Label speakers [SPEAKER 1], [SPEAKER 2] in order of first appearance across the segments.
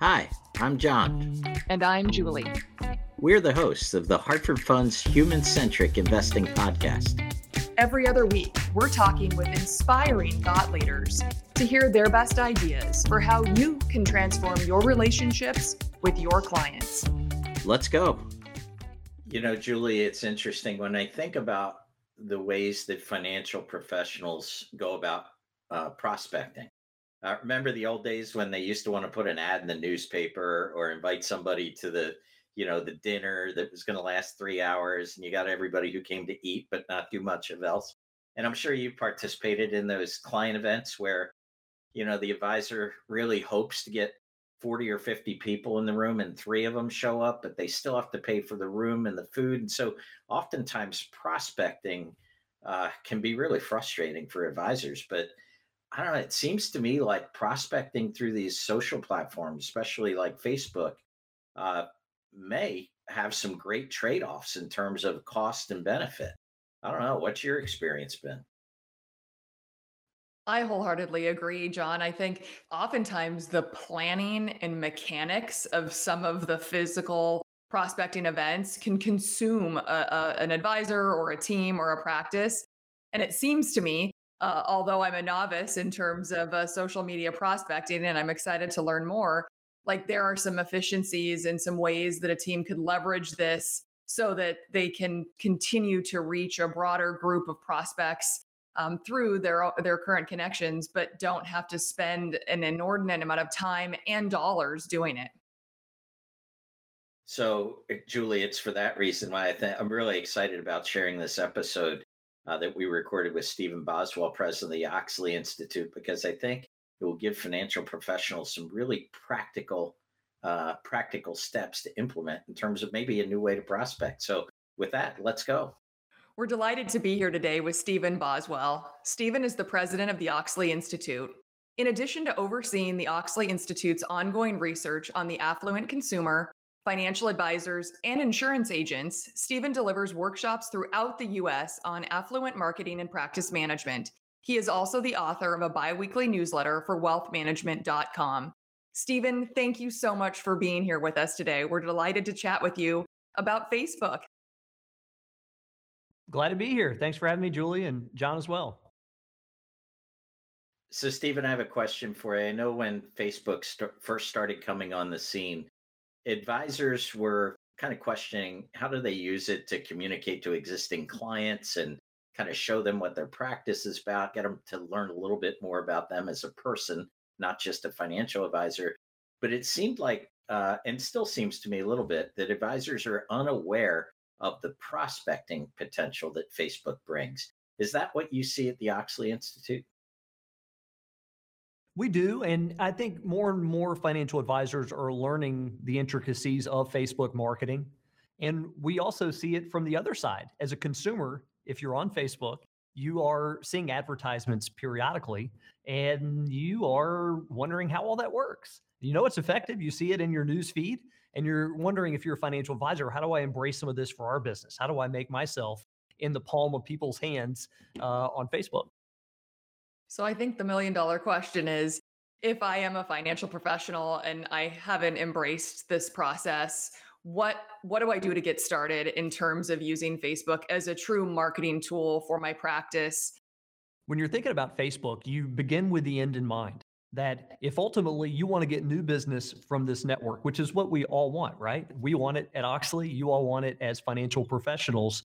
[SPEAKER 1] Hi, I'm John.
[SPEAKER 2] And I'm Julie.
[SPEAKER 1] We're the hosts of the Hartford Fund's Human Centric Investing Podcast.
[SPEAKER 2] Every other week, we're talking with inspiring thought leaders to hear their best ideas for how you can transform your relationships with your clients.
[SPEAKER 1] Let's go. You know, Julie, it's interesting when I think about the ways that financial professionals go about uh, prospecting. Uh, remember the old days when they used to want to put an ad in the newspaper or invite somebody to the, you know, the dinner that was going to last three hours, and you got everybody who came to eat but not do much of else. And I'm sure you participated in those client events where, you know, the advisor really hopes to get 40 or 50 people in the room and three of them show up, but they still have to pay for the room and the food. And so oftentimes prospecting uh, can be really frustrating for advisors. But I don't know. It seems to me like prospecting through these social platforms, especially like Facebook, uh, may have some great trade offs in terms of cost and benefit. I don't know. What's your experience been?
[SPEAKER 2] I wholeheartedly agree, John. I think oftentimes the planning and mechanics of some of the physical prospecting events can consume a, a, an advisor or a team or a practice. And it seems to me uh, although I'm a novice in terms of uh, social media prospecting and I'm excited to learn more, like there are some efficiencies and some ways that a team could leverage this so that they can continue to reach a broader group of prospects um, through their their current connections, but don't have to spend an inordinate amount of time and dollars doing it.
[SPEAKER 1] So, eh, Julie, it's for that reason why I think I'm really excited about sharing this episode uh, that we recorded with Stephen Boswell, president of the Oechsli Institute, because I think it will give financial professionals some really practical, uh, practical steps to implement in terms of maybe a new way to prospect. So, with that, let's go.
[SPEAKER 2] We're delighted to be here today with Stephen Boswell. Stephen is the president of the Oechsli Institute. In addition to overseeing the Oechsli Institute's ongoing research on the affluent consumer, financial advisors, and insurance agents, Stephen delivers workshops throughout the U.S. on affluent marketing and practice management. He is also the author of a biweekly newsletter for wealthmanagement.com. Stephen, thank you so much for being here with us today. We're delighted to chat with you about Facebook.
[SPEAKER 3] Glad to be here. Thanks for having me, Julie, and John as well.
[SPEAKER 1] So, Stephen, I have a question for you. I know when Facebook st- first started coming on the scene, advisors were kind of questioning how do they use it to communicate to existing clients and kind of show them what their practice is about, get them to learn a little bit more about them as a person, not just a financial advisor. But it seemed like, uh, and still seems to me a little bit, that advisors are unaware of the prospecting potential that Facebook brings. Is that what you see at the Oechsli Institute?
[SPEAKER 3] We do. And I think more and more financial advisors are learning the intricacies of Facebook marketing. And we also see it from the other side. As a consumer, if you're on Facebook, you are seeing advertisements periodically and you are wondering how all that works. You know it's effective. You see it in your news feed and you're wondering if you're a financial advisor, how do I embrace some of this for our business? How do I make myself in the palm of people's hands uh, on Facebook?
[SPEAKER 2] So I think the million dollar question is if I am a financial professional and I haven't embraced this process, what what do I do to get started in terms of using Facebook as a true marketing tool for my practice?
[SPEAKER 3] When you're thinking about Facebook, you begin with the end in mind. That if ultimately you want to get new business from this network, which is what we all want, right? We want it at Oechsli, you all want it as financial professionals.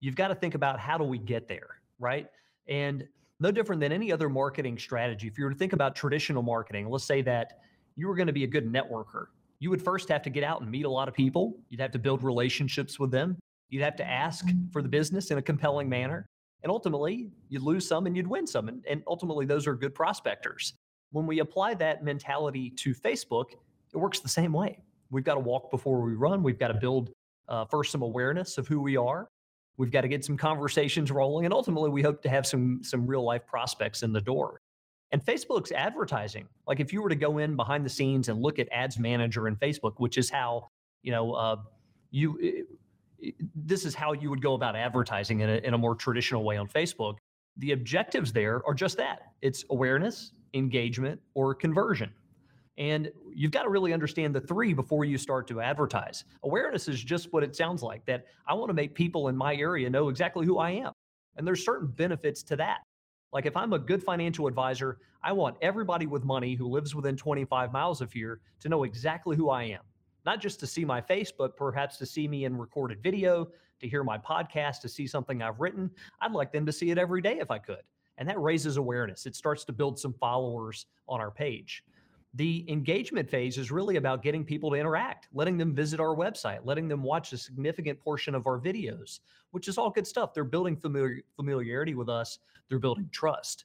[SPEAKER 3] You've got to think about how do we get there, right? And no different than any other marketing strategy. If you were to think about traditional marketing, let's say that you were going to be a good networker, you would first have to get out and meet a lot of people. You'd have to build relationships with them. You'd have to ask for the business in a compelling manner. And ultimately, you'd lose some and you'd win some. And, and ultimately, those are good prospectors. When we apply that mentality to Facebook, it works the same way. We've got to walk before we run. We've got to build uh, first some awareness of who we are. We've got to get some conversations rolling, and ultimately, we hope to have some some real life prospects in the door. And Facebook's advertising, like if you were to go in behind the scenes and look at Ads Manager in Facebook, which is how you know uh, you this is how you would go about advertising in a, in a more traditional way on Facebook. The objectives there are just that: it's awareness, engagement, or conversion. And you've got to really understand the three before you start to advertise. Awareness is just what it sounds like that I want to make people in my area know exactly who I am. And there's certain benefits to that. Like if I'm a good financial advisor, I want everybody with money who lives within 25 miles of here to know exactly who I am. Not just to see my face, but perhaps to see me in recorded video, to hear my podcast, to see something I've written. I'd like them to see it every day if I could. And that raises awareness. It starts to build some followers on our page. The engagement phase is really about getting people to interact, letting them visit our website, letting them watch a significant portion of our videos, which is all good stuff. They're building familiar, familiarity with us, they're building trust.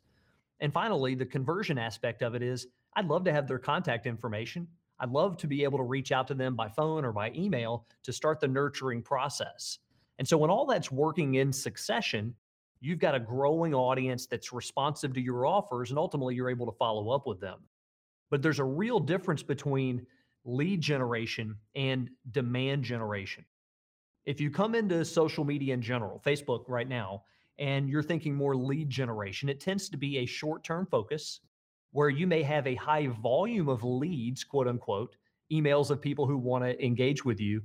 [SPEAKER 3] And finally, the conversion aspect of it is I'd love to have their contact information. I'd love to be able to reach out to them by phone or by email to start the nurturing process. And so when all that's working in succession, you've got a growing audience that's responsive to your offers, and ultimately you're able to follow up with them. But there's a real difference between lead generation and demand generation. If you come into social media in general, Facebook right now, and you're thinking more lead generation, it tends to be a short term focus where you may have a high volume of leads, quote unquote, emails of people who want to engage with you,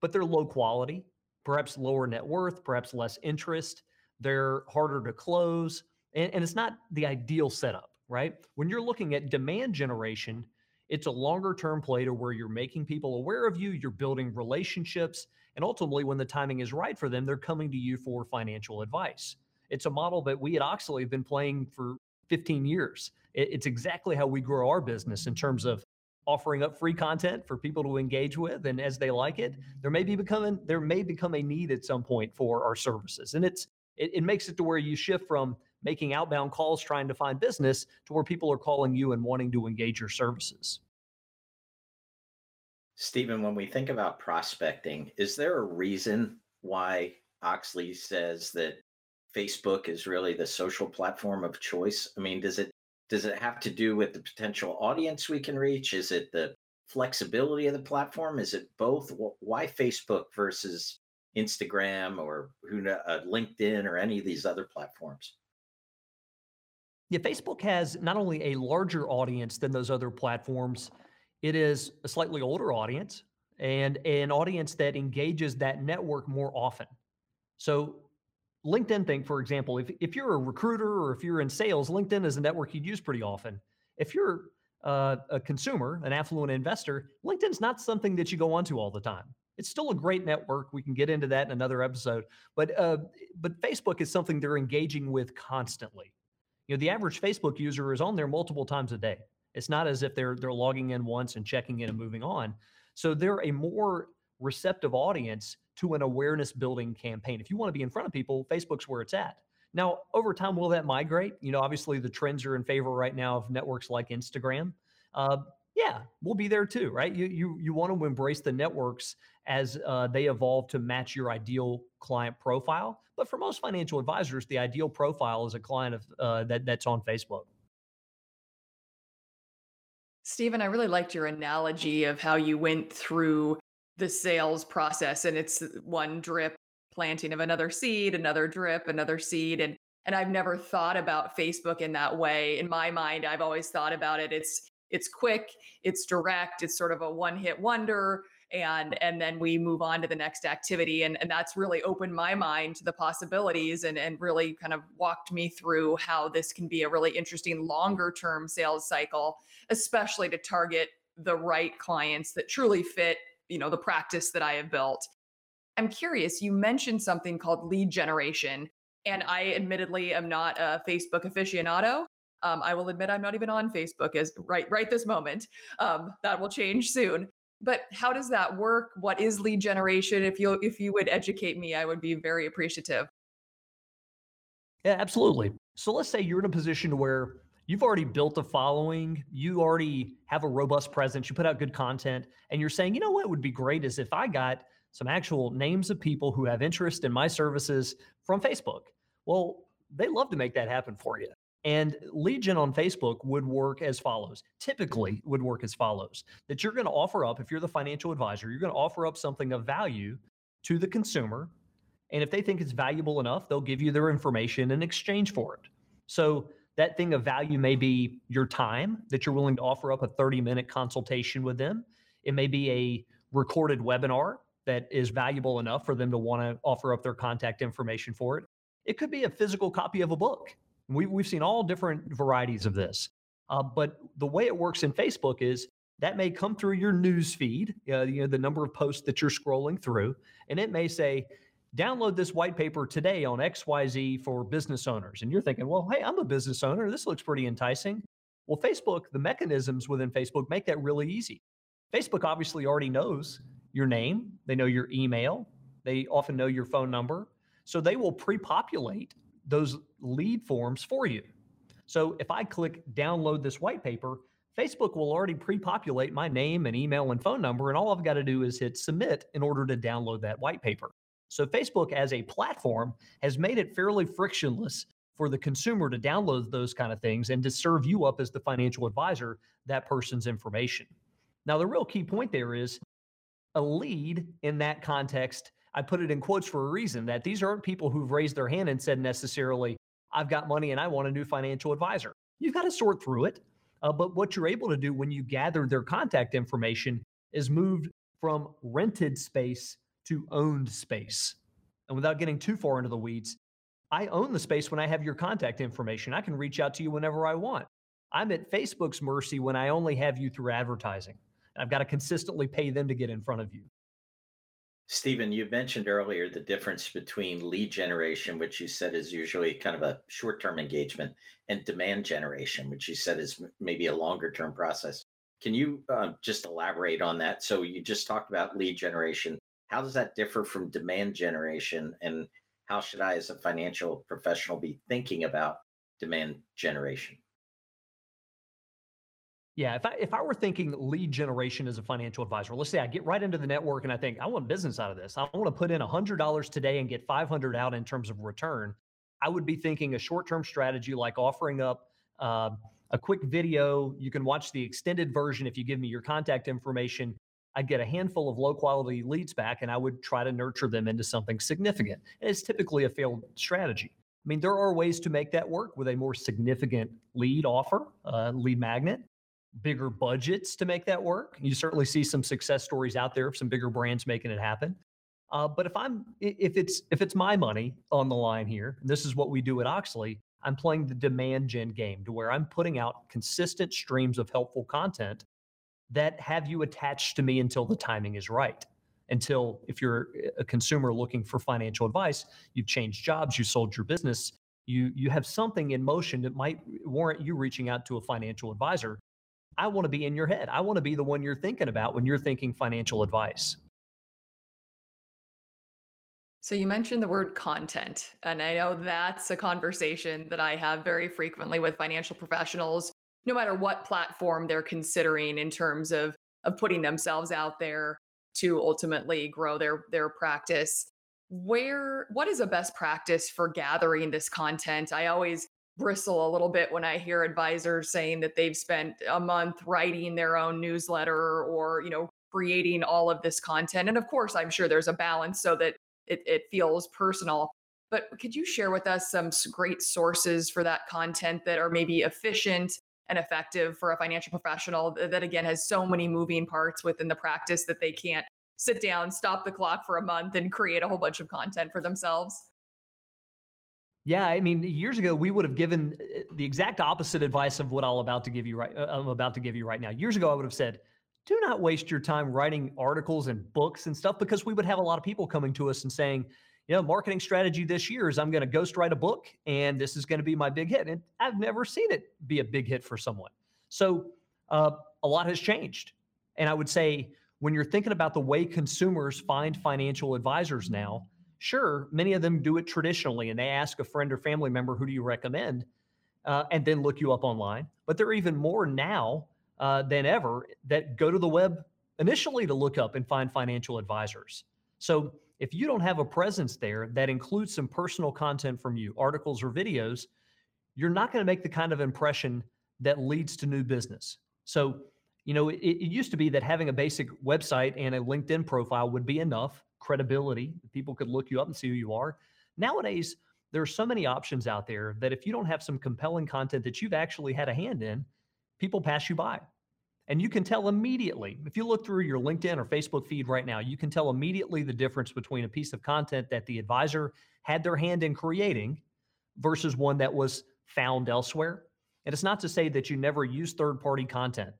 [SPEAKER 3] but they're low quality, perhaps lower net worth, perhaps less interest. They're harder to close, and, and it's not the ideal setup right? When you're looking at demand generation, it's a longer term play to where you're making people aware of you, you're building relationships, and ultimately, when the timing is right for them, they're coming to you for financial advice. It's a model that we at Oechsli have been playing for 15 years. It's exactly how we grow our business in terms of offering up free content for people to engage with and as they like it there may be becoming there may become a need at some point for our services and it's it, it makes it to where you shift from making outbound calls trying to find business to where people are calling you and wanting to engage your services.
[SPEAKER 1] Stephen, when we think about prospecting, is there a reason why Oechsli says that Facebook is really the social platform of choice? I mean, does it does it have to do with the potential audience we can reach? Is it the flexibility of the platform? Is it both? Why Facebook versus Instagram or who uh, LinkedIn or any of these other platforms?
[SPEAKER 3] Yeah, Facebook has not only a larger audience than those other platforms, it is a slightly older audience and an audience that engages that network more often. So, LinkedIn thing, for example, if, if you're a recruiter or if you're in sales, LinkedIn is a network you'd use pretty often. If you're uh, a consumer, an affluent investor, LinkedIn's not something that you go onto all the time. It's still a great network. We can get into that in another episode, but uh, but Facebook is something they're engaging with constantly you know the average facebook user is on there multiple times a day. It's not as if they're they're logging in once and checking in and moving on. So they're a more receptive audience to an awareness building campaign. If you want to be in front of people facebook's where it's at. Now over time will that migrate? You know obviously the trends are in favor right now of networks like instagram. Uh, yeah, we'll be there too, right? You you you want to embrace the networks as uh, they evolve to match your ideal client profile. But for most financial advisors, the ideal profile is a client of uh, that that's on Facebook.
[SPEAKER 2] Stephen, I really liked your analogy of how you went through the sales process, and it's one drip planting of another seed, another drip, another seed, and and I've never thought about Facebook in that way. In my mind, I've always thought about it. It's it's quick, it's direct, it's sort of a one hit wonder and and then we move on to the next activity and, and that's really opened my mind to the possibilities and and really kind of walked me through how this can be a really interesting longer term sales cycle especially to target the right clients that truly fit you know the practice that i have built. I'm curious you mentioned something called lead generation and i admittedly am not a facebook aficionado um, I will admit I'm not even on Facebook as right right this moment. Um, that will change soon. But how does that work? What is lead generation? If you if you would educate me, I would be very appreciative.
[SPEAKER 3] Yeah, absolutely. So let's say you're in a position where you've already built a following, you already have a robust presence, you put out good content, and you're saying, you know what would be great is if I got some actual names of people who have interest in my services from Facebook. Well, they love to make that happen for you. And lead gen on Facebook would work as follows. Typically mm-hmm. would work as follows that you're going to offer up, if you're the financial advisor, you're going to offer up something of value to the consumer. And if they think it's valuable enough, they'll give you their information in exchange for it. So That thing of value may be your time that you're willing to offer up a 30 minute consultation with them. It may be a recorded webinar that is valuable enough for them to want to offer up their contact information for it. It could be a physical copy of a book. We, we've seen all different varieties of this. Uh, but the way it works in Facebook is that may come through your news feed, uh, you know, the number of posts that you're scrolling through, and it may say, download this white paper today on XYZ for business owners. And you're thinking, well, hey, I'm a business owner. This looks pretty enticing. Well, Facebook, the mechanisms within Facebook make that really easy. Facebook obviously already knows your name, they know your email, they often know your phone number. So they will pre populate those lead forms for you. So if I click download this white paper, Facebook will already pre populate my name and email and phone number. And all I've got to do is hit submit in order to download that white paper. So Facebook as a platform has made it fairly frictionless for the consumer to download those kind of things and to serve you up as the financial advisor that person's information. Now, the real key point there is a lead in that context. I put it in quotes for a reason that these aren't people who've raised their hand and said necessarily, I've got money and I want a new financial advisor. You've got to sort through it. Uh, but what you're able to do when you gather their contact information is moved from rented space to owned space. And without getting too far into the weeds, I own the space when I have your contact information. I can reach out to you whenever I want. I'm at Facebook's mercy when I only have you through advertising. I've got to consistently pay them to get in front of you.
[SPEAKER 1] Stephen, you mentioned earlier the difference between lead generation, which you said is usually kind of a short term engagement, and demand generation, which you said is maybe a longer term process. Can you uh, just elaborate on that? So, you just talked about lead generation. How does that differ from demand generation? And how should I, as a financial professional, be thinking about demand generation?
[SPEAKER 3] Yeah, if I if I were thinking lead generation as a financial advisor, let's say I get right into the network and I think I want business out of this. I want to put in hundred dollars today and get five hundred out in terms of return. I would be thinking a short term strategy like offering up uh, a quick video. You can watch the extended version if you give me your contact information. I'd get a handful of low quality leads back, and I would try to nurture them into something significant. And it's typically a failed strategy. I mean, there are ways to make that work with a more significant lead offer, uh, lead magnet bigger budgets to make that work. You certainly see some success stories out there of some bigger brands making it happen. Uh, but if I'm if it's if it's my money on the line here, and this is what we do at Oechsli. I'm playing the demand gen game to where I'm putting out consistent streams of helpful content that have you attached to me until the timing is right. Until if you're a consumer looking for financial advice, you've changed jobs, you sold your business, you you have something in motion that might warrant you reaching out to a financial advisor I want to be in your head. I want to be the one you're thinking about when you're thinking financial advice.
[SPEAKER 2] So you mentioned the word content, and I know that's a conversation that I have very frequently with financial professionals, no matter what platform they're considering in terms of of putting themselves out there to ultimately grow their their practice. Where what is a best practice for gathering this content? I always bristle a little bit when I hear advisors saying that they've spent a month writing their own newsletter or, you know, creating all of this content. And of course, I'm sure there's a balance so that it, it feels personal. But could you share with us some great sources for that content that are maybe efficient and effective for a financial professional that, again, has so many moving parts within the practice that they can't sit down, stop the clock for a month, and create a whole bunch of content for themselves?
[SPEAKER 3] Yeah, I mean, years ago we would have given uh, the exact opposite advice of what I'm about to give you right. Uh, I'm about to give you right now. Years ago, I would have said, "Do not waste your time writing articles and books and stuff," because we would have a lot of people coming to us and saying, "You know, marketing strategy this year is I'm going to ghost write a book, and this is going to be my big hit." And I've never seen it be a big hit for someone. So uh, a lot has changed, and I would say when you're thinking about the way consumers find financial advisors now Sure, many of them do it traditionally and they ask a friend or family member, who do you recommend? Uh, and then look you up online. But there are even more now uh, than ever that go to the web initially to look up and find financial advisors. So if you don't have a presence there that includes some personal content from you, articles or videos, you're not going to make the kind of impression that leads to new business. So, you know, it, it used to be that having a basic website and a LinkedIn profile would be enough credibility. People could look you up and see who you are. Nowadays, there are so many options out there that if you don't have some compelling content that you've actually had a hand in, people pass you by. And you can tell immediately, if you look through your LinkedIn or Facebook feed right now, you can tell immediately the difference between a piece of content that the advisor had their hand in creating versus one that was found elsewhere. And it's not to say that you never use third party content,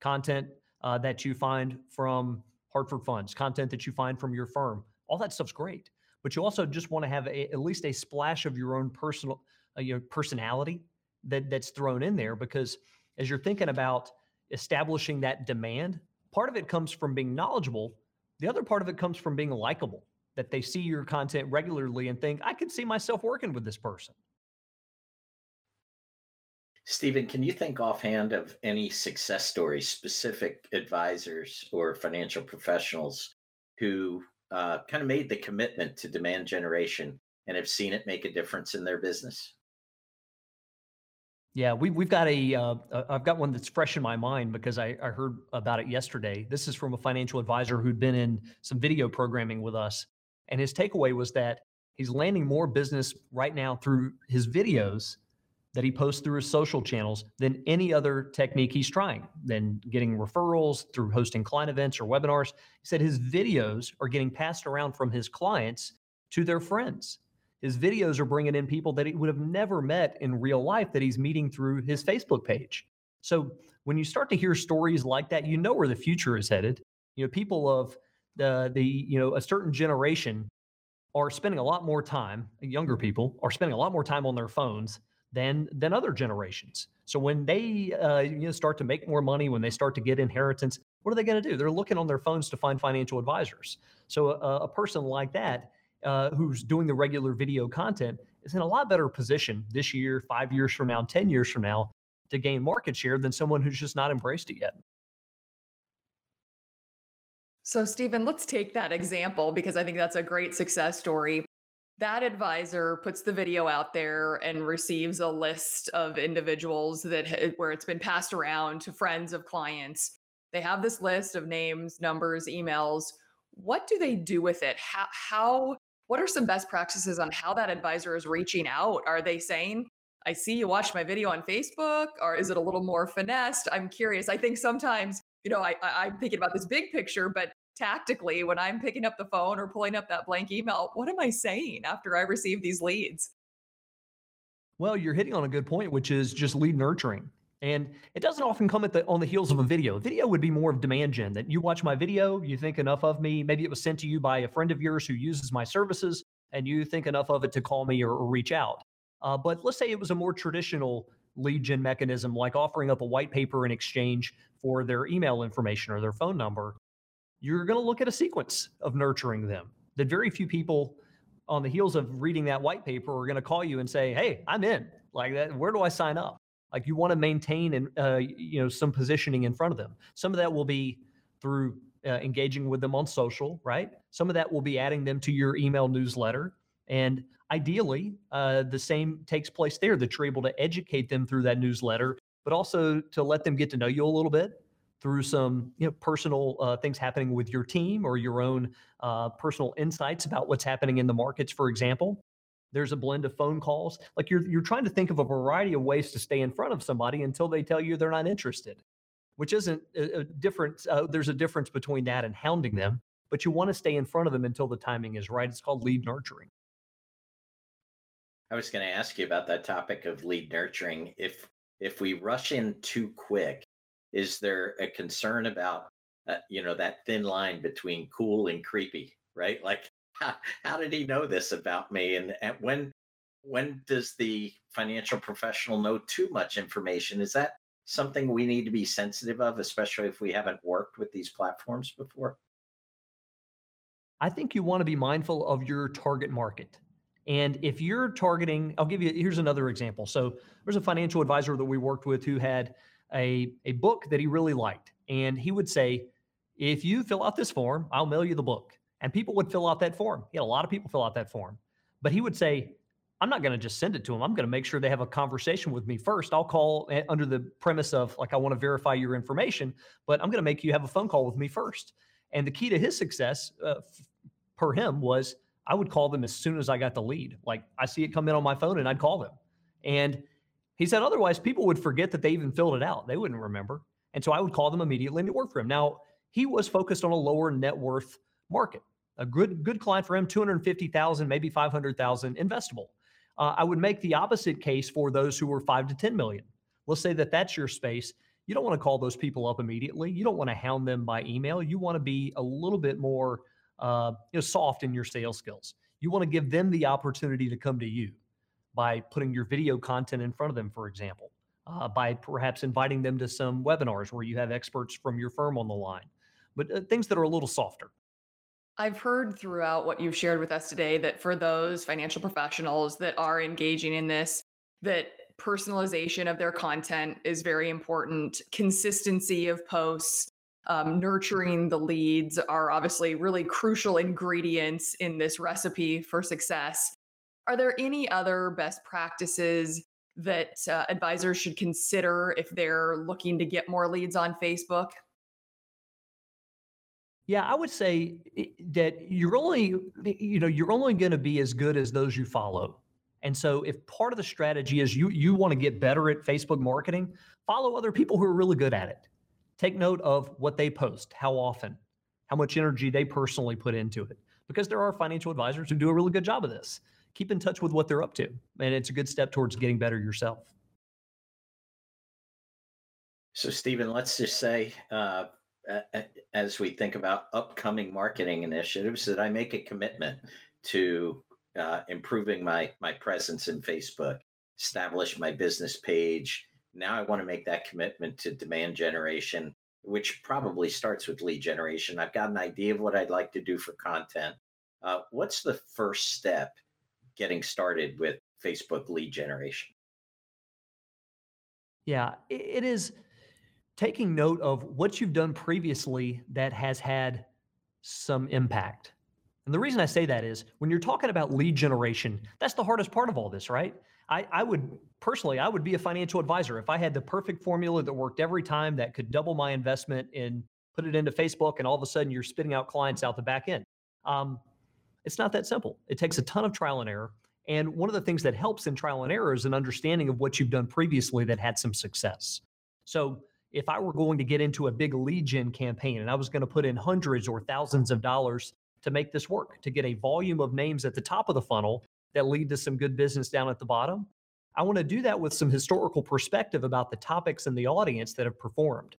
[SPEAKER 3] content uh, that you find from Hartford Funds, content that you find from your firm. All that stuff's great. But you also just want to have a, at least a splash of your own personal uh, your personality that, that's thrown in there because as you're thinking about establishing that demand, part of it comes from being knowledgeable. The other part of it comes from being likable, that they see your content regularly and think, I could see myself working with this person.
[SPEAKER 1] Stephen, can you think offhand of any success stories, specific advisors or financial professionals who uh, kind of made the commitment to demand generation and have seen it make a difference in their business?
[SPEAKER 3] Yeah, we, we've got a. have uh, got one that's fresh in my mind because I, I heard about it yesterday. This is from a financial advisor who'd been in some video programming with us. And his takeaway was that he's landing more business right now through his videos that he posts through his social channels than any other technique he's trying, than getting referrals through hosting client events or webinars. He said his videos are getting passed around from his clients to their friends. His videos are bringing in people that he would have never met in real life that he's meeting through his Facebook page. So when you start to hear stories like that, you know where the future is headed. You know, people of the the you know a certain generation are spending a lot more time. Younger people are spending a lot more time on their phones than than other generations. So when they uh, you know start to make more money, when they start to get inheritance, what are they going to do? They're looking on their phones to find financial advisors. So a, a person like that uh, who's doing the regular video content is in a lot better position this year, five years from now, 10 years from now to gain market share than someone who's just not embraced it yet.
[SPEAKER 2] So, Stephen, let's take that example because I think that's a great success story. That advisor puts the video out there and receives a list of individuals that where it's been passed around to friends of clients. They have this list of names, numbers, emails. What do they do with it? How how what are some best practices on how that advisor is reaching out? Are they saying, I see you watched my video on Facebook, or is it a little more finessed? I'm curious. I think sometimes, you know, I, I, am thinking about this big picture, but tactically, when I'm picking up the phone or pulling up that blank email, what am I saying after I receive these leads?
[SPEAKER 3] Well, you're hitting on a good point, which is just lead nurturing. And it doesn't often come at the on the heels of a video. Video would be more of demand gen that you watch my video, you think enough of me. Maybe it was sent to you by a friend of yours who uses my services, and you think enough of it to call me or, or reach out. Uh, but let's say it was a more traditional lead gen mechanism, like offering up a white paper in exchange for their email information or their phone number. You're going to look at a sequence of nurturing them. That very few people on the heels of reading that white paper are going to call you and say, "Hey, I'm in." Like that. Where do I sign up? Like you want to maintain and uh, you know some positioning in front of them. Some of that will be through uh, engaging with them on social, right? Some of that will be adding them to your email newsletter, and ideally, uh, the same takes place there. That you're able to educate them through that newsletter, but also to let them get to know you a little bit through some you know personal uh, things happening with your team or your own uh, personal insights about what's happening in the markets, for example. There's a blend of phone calls. Like you're you're trying to think of a variety of ways to stay in front of somebody until they tell you they're not interested, which isn't a, a different. Uh, there's a difference between that and hounding them, but you want to stay in front of them until the timing is right. It's called lead nurturing.
[SPEAKER 1] I was going to ask you about that topic of lead nurturing. If if we rush in too quick, is there a concern about uh, you know that thin line between cool and creepy, right? Like how, how did he know this about me? And, and when when does the financial professional know too much information? Is that something we need to be sensitive of, especially if we haven't worked with these platforms before?
[SPEAKER 3] I think you want to be mindful of your target market. And if you're targeting, I'll give you, here's another example. So there's a financial advisor that we worked with who had a, a book that he really liked. And he would say, if you fill out this form, I'll mail you the book and people would fill out that form. He had a lot of people fill out that form, but he would say, I'm not going to just send it to them. I'm going to make sure they have a conversation with me first. I'll call eh, under the premise of like, I want to verify your information, but I'm going to make you have a phone call with me first. And the key to his success uh, per him was I would call them as soon as I got the lead. Like I see it come in on my phone and I'd call them. And he said otherwise people would forget that they even filled it out. They wouldn't remember. And so I would call them immediately and it worked for him. Now, he was focused on a lower net worth market. A good good client for him, 250,000, maybe 500,000 investable. Uh, I would make the opposite case for those who were 5 to 10 million. Let's say that that's your space. You don't want to call those people up immediately. You don't want to hound them by email. You want to be a little bit more uh, you know, soft in your sales skills. You want to give them the opportunity to come to you by putting your video content in front of them, for example, uh, by perhaps inviting them to some webinars where you have experts from your firm on the line, but uh, things that are a little softer.
[SPEAKER 2] I've heard throughout what you've shared with us today that for those financial professionals that are engaging in this, that personalization of their content is very important, consistency of posts, um, nurturing the leads are obviously really crucial ingredients in this recipe for success. Are there any other best practices that uh, advisors should consider if they're looking to get more leads on Facebook?
[SPEAKER 3] Yeah, I would say that you're only, you know, you're only going to be as good as those you follow. And so if part of the strategy is you you want to get better at Facebook marketing, follow other people who are really good at it. Take note of what they post, how often, how much energy they personally put into it. Because there are financial advisors who do a really good job of this. Keep in touch with what they're up to. And it's a good step towards getting better yourself.
[SPEAKER 1] So, Stephen, let's just say, uh, as we think about upcoming marketing initiatives, that I make a commitment to uh, improving my my presence in Facebook, establish my business page, now I want to make that commitment to demand generation, which probably starts with lead generation. I've got an idea of what I'd like to do for content. Uh, what's the first step getting started with Facebook lead generation?
[SPEAKER 3] Yeah, it is taking note of what you've done previously that has had some impact. And the reason I say that is when you're talking about lead generation, that's the hardest part of all this, right? I, I would personally, I would be a financial advisor if I had the perfect formula that worked every time that could double my investment and put it into Facebook, and all of a sudden you're spitting out clients out the back end. Um, it's not that simple. It takes a ton of trial and error. And one of the things that helps in trial and error is an understanding of what you've done previously that had some success. So if I were going to get into a big lead gen campaign and I was going to put in hundreds or thousands of dollars to make this work, to get a volume of names at the top of the funnel that lead to some good business down at the bottom. I want to do that with some historical perspective about the topics and the audience that have performed.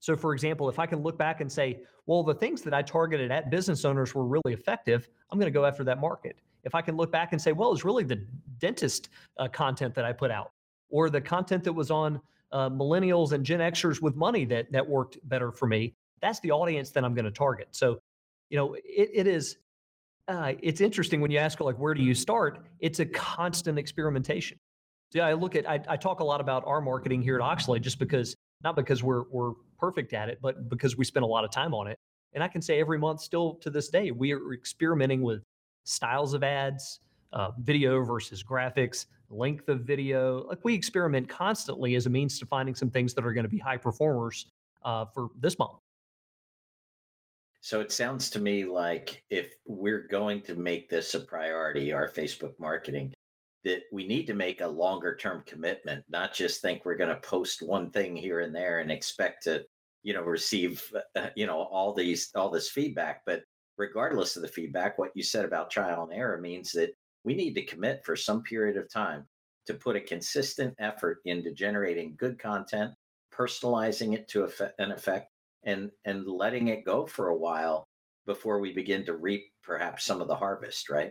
[SPEAKER 3] So, for example, if I can look back and say, well, the things that I targeted at business owners were really effective, I'm going to go after that market. If I can look back and say, well, it's really the dentist uh, content that I put out, or the content that was on uh, millennials and Gen Xers with money that that worked better for me, that's the audience that I'm going to target. So, you know, it, it is uh, it's interesting when you ask like where do you start it's a constant experimentation yeah i look at I, I talk a lot about our marketing here at Oechsli just because not because we're we're perfect at it but because we spend a lot of time on it. And i can say every month still to this day we are experimenting with styles of ads uh, video versus graphics length of video. Like we experiment constantly as a means to finding some things that are going to be high performers uh, for this month.
[SPEAKER 1] So it sounds to me like if we're going to make this a priority, our Facebook marketing, that we need to make a longer term commitment, not just think we're going to post one thing here and there and expect to, you know, receive, uh, you know, all these, all this feedback. But regardless of the feedback, what you said about trial and error means that we need to commit for some period of time to put a consistent effort into generating good content, personalizing it to an effect, and and letting it go for a while before we begin to reap perhaps some of the harvest right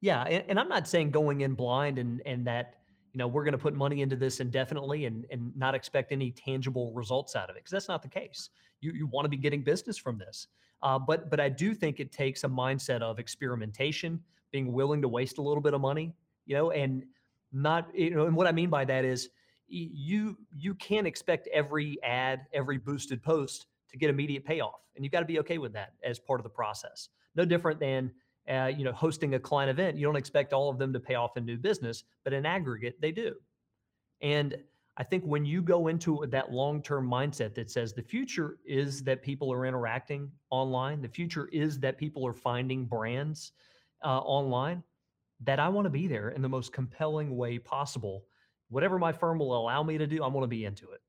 [SPEAKER 3] yeah and, and i'm not saying going in blind and and that you know we're going to put money into this indefinitely and and not expect any tangible results out of it because that's not the case you you want to be getting business from this uh, but but i do think it takes a mindset of experimentation being willing to waste a little bit of money you know and not you know and what i mean by that is you you can't expect every ad, every boosted post to get immediate payoff, and you've got to be okay with that as part of the process. No different than uh, you know hosting a client event. You don't expect all of them to pay off in new business, but in aggregate they do. And I think when you go into that long term mindset that says the future is that people are interacting online, the future is that people are finding brands uh, online, that I want to be there in the most compelling way possible. Whatever my firm will allow me to do, I want to be into it.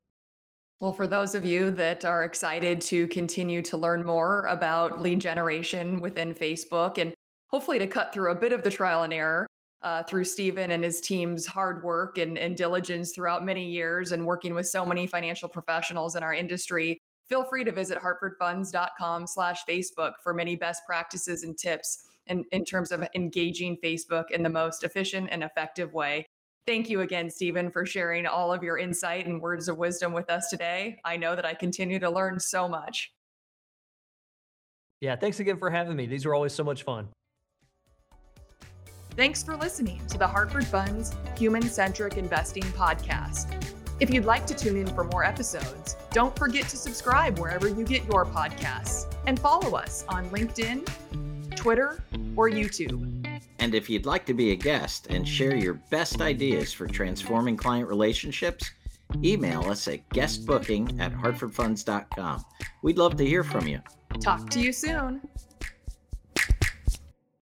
[SPEAKER 2] Well, for those of you that are excited to continue to learn more about lead generation within Facebook and hopefully to cut through a bit of the trial and error, uh, through Stephen and his team's hard work and, and diligence throughout many years and working with so many financial professionals in our industry, feel free to visit hartfordfunds.com slash Facebook for many best practices and tips in, in terms of engaging Facebook in the most efficient and effective way. Thank you again, Stephen, for sharing all of your insight and words of wisdom with us today. I know that I continue to learn so much.
[SPEAKER 3] Yeah, thanks again for having me. These are always so much fun.
[SPEAKER 2] Thanks for listening to the Hartford Funds Human Centric Investing Podcast. If you'd like to tune in for more episodes, don't forget to subscribe wherever you get your podcasts and follow us on LinkedIn, Twitter, or YouTube.
[SPEAKER 1] And if you'd like to be a guest and share your best ideas for transforming client relationships, email us at guestbooking at hartfordfunds.com. We'd love to hear from you.
[SPEAKER 2] Talk to you soon.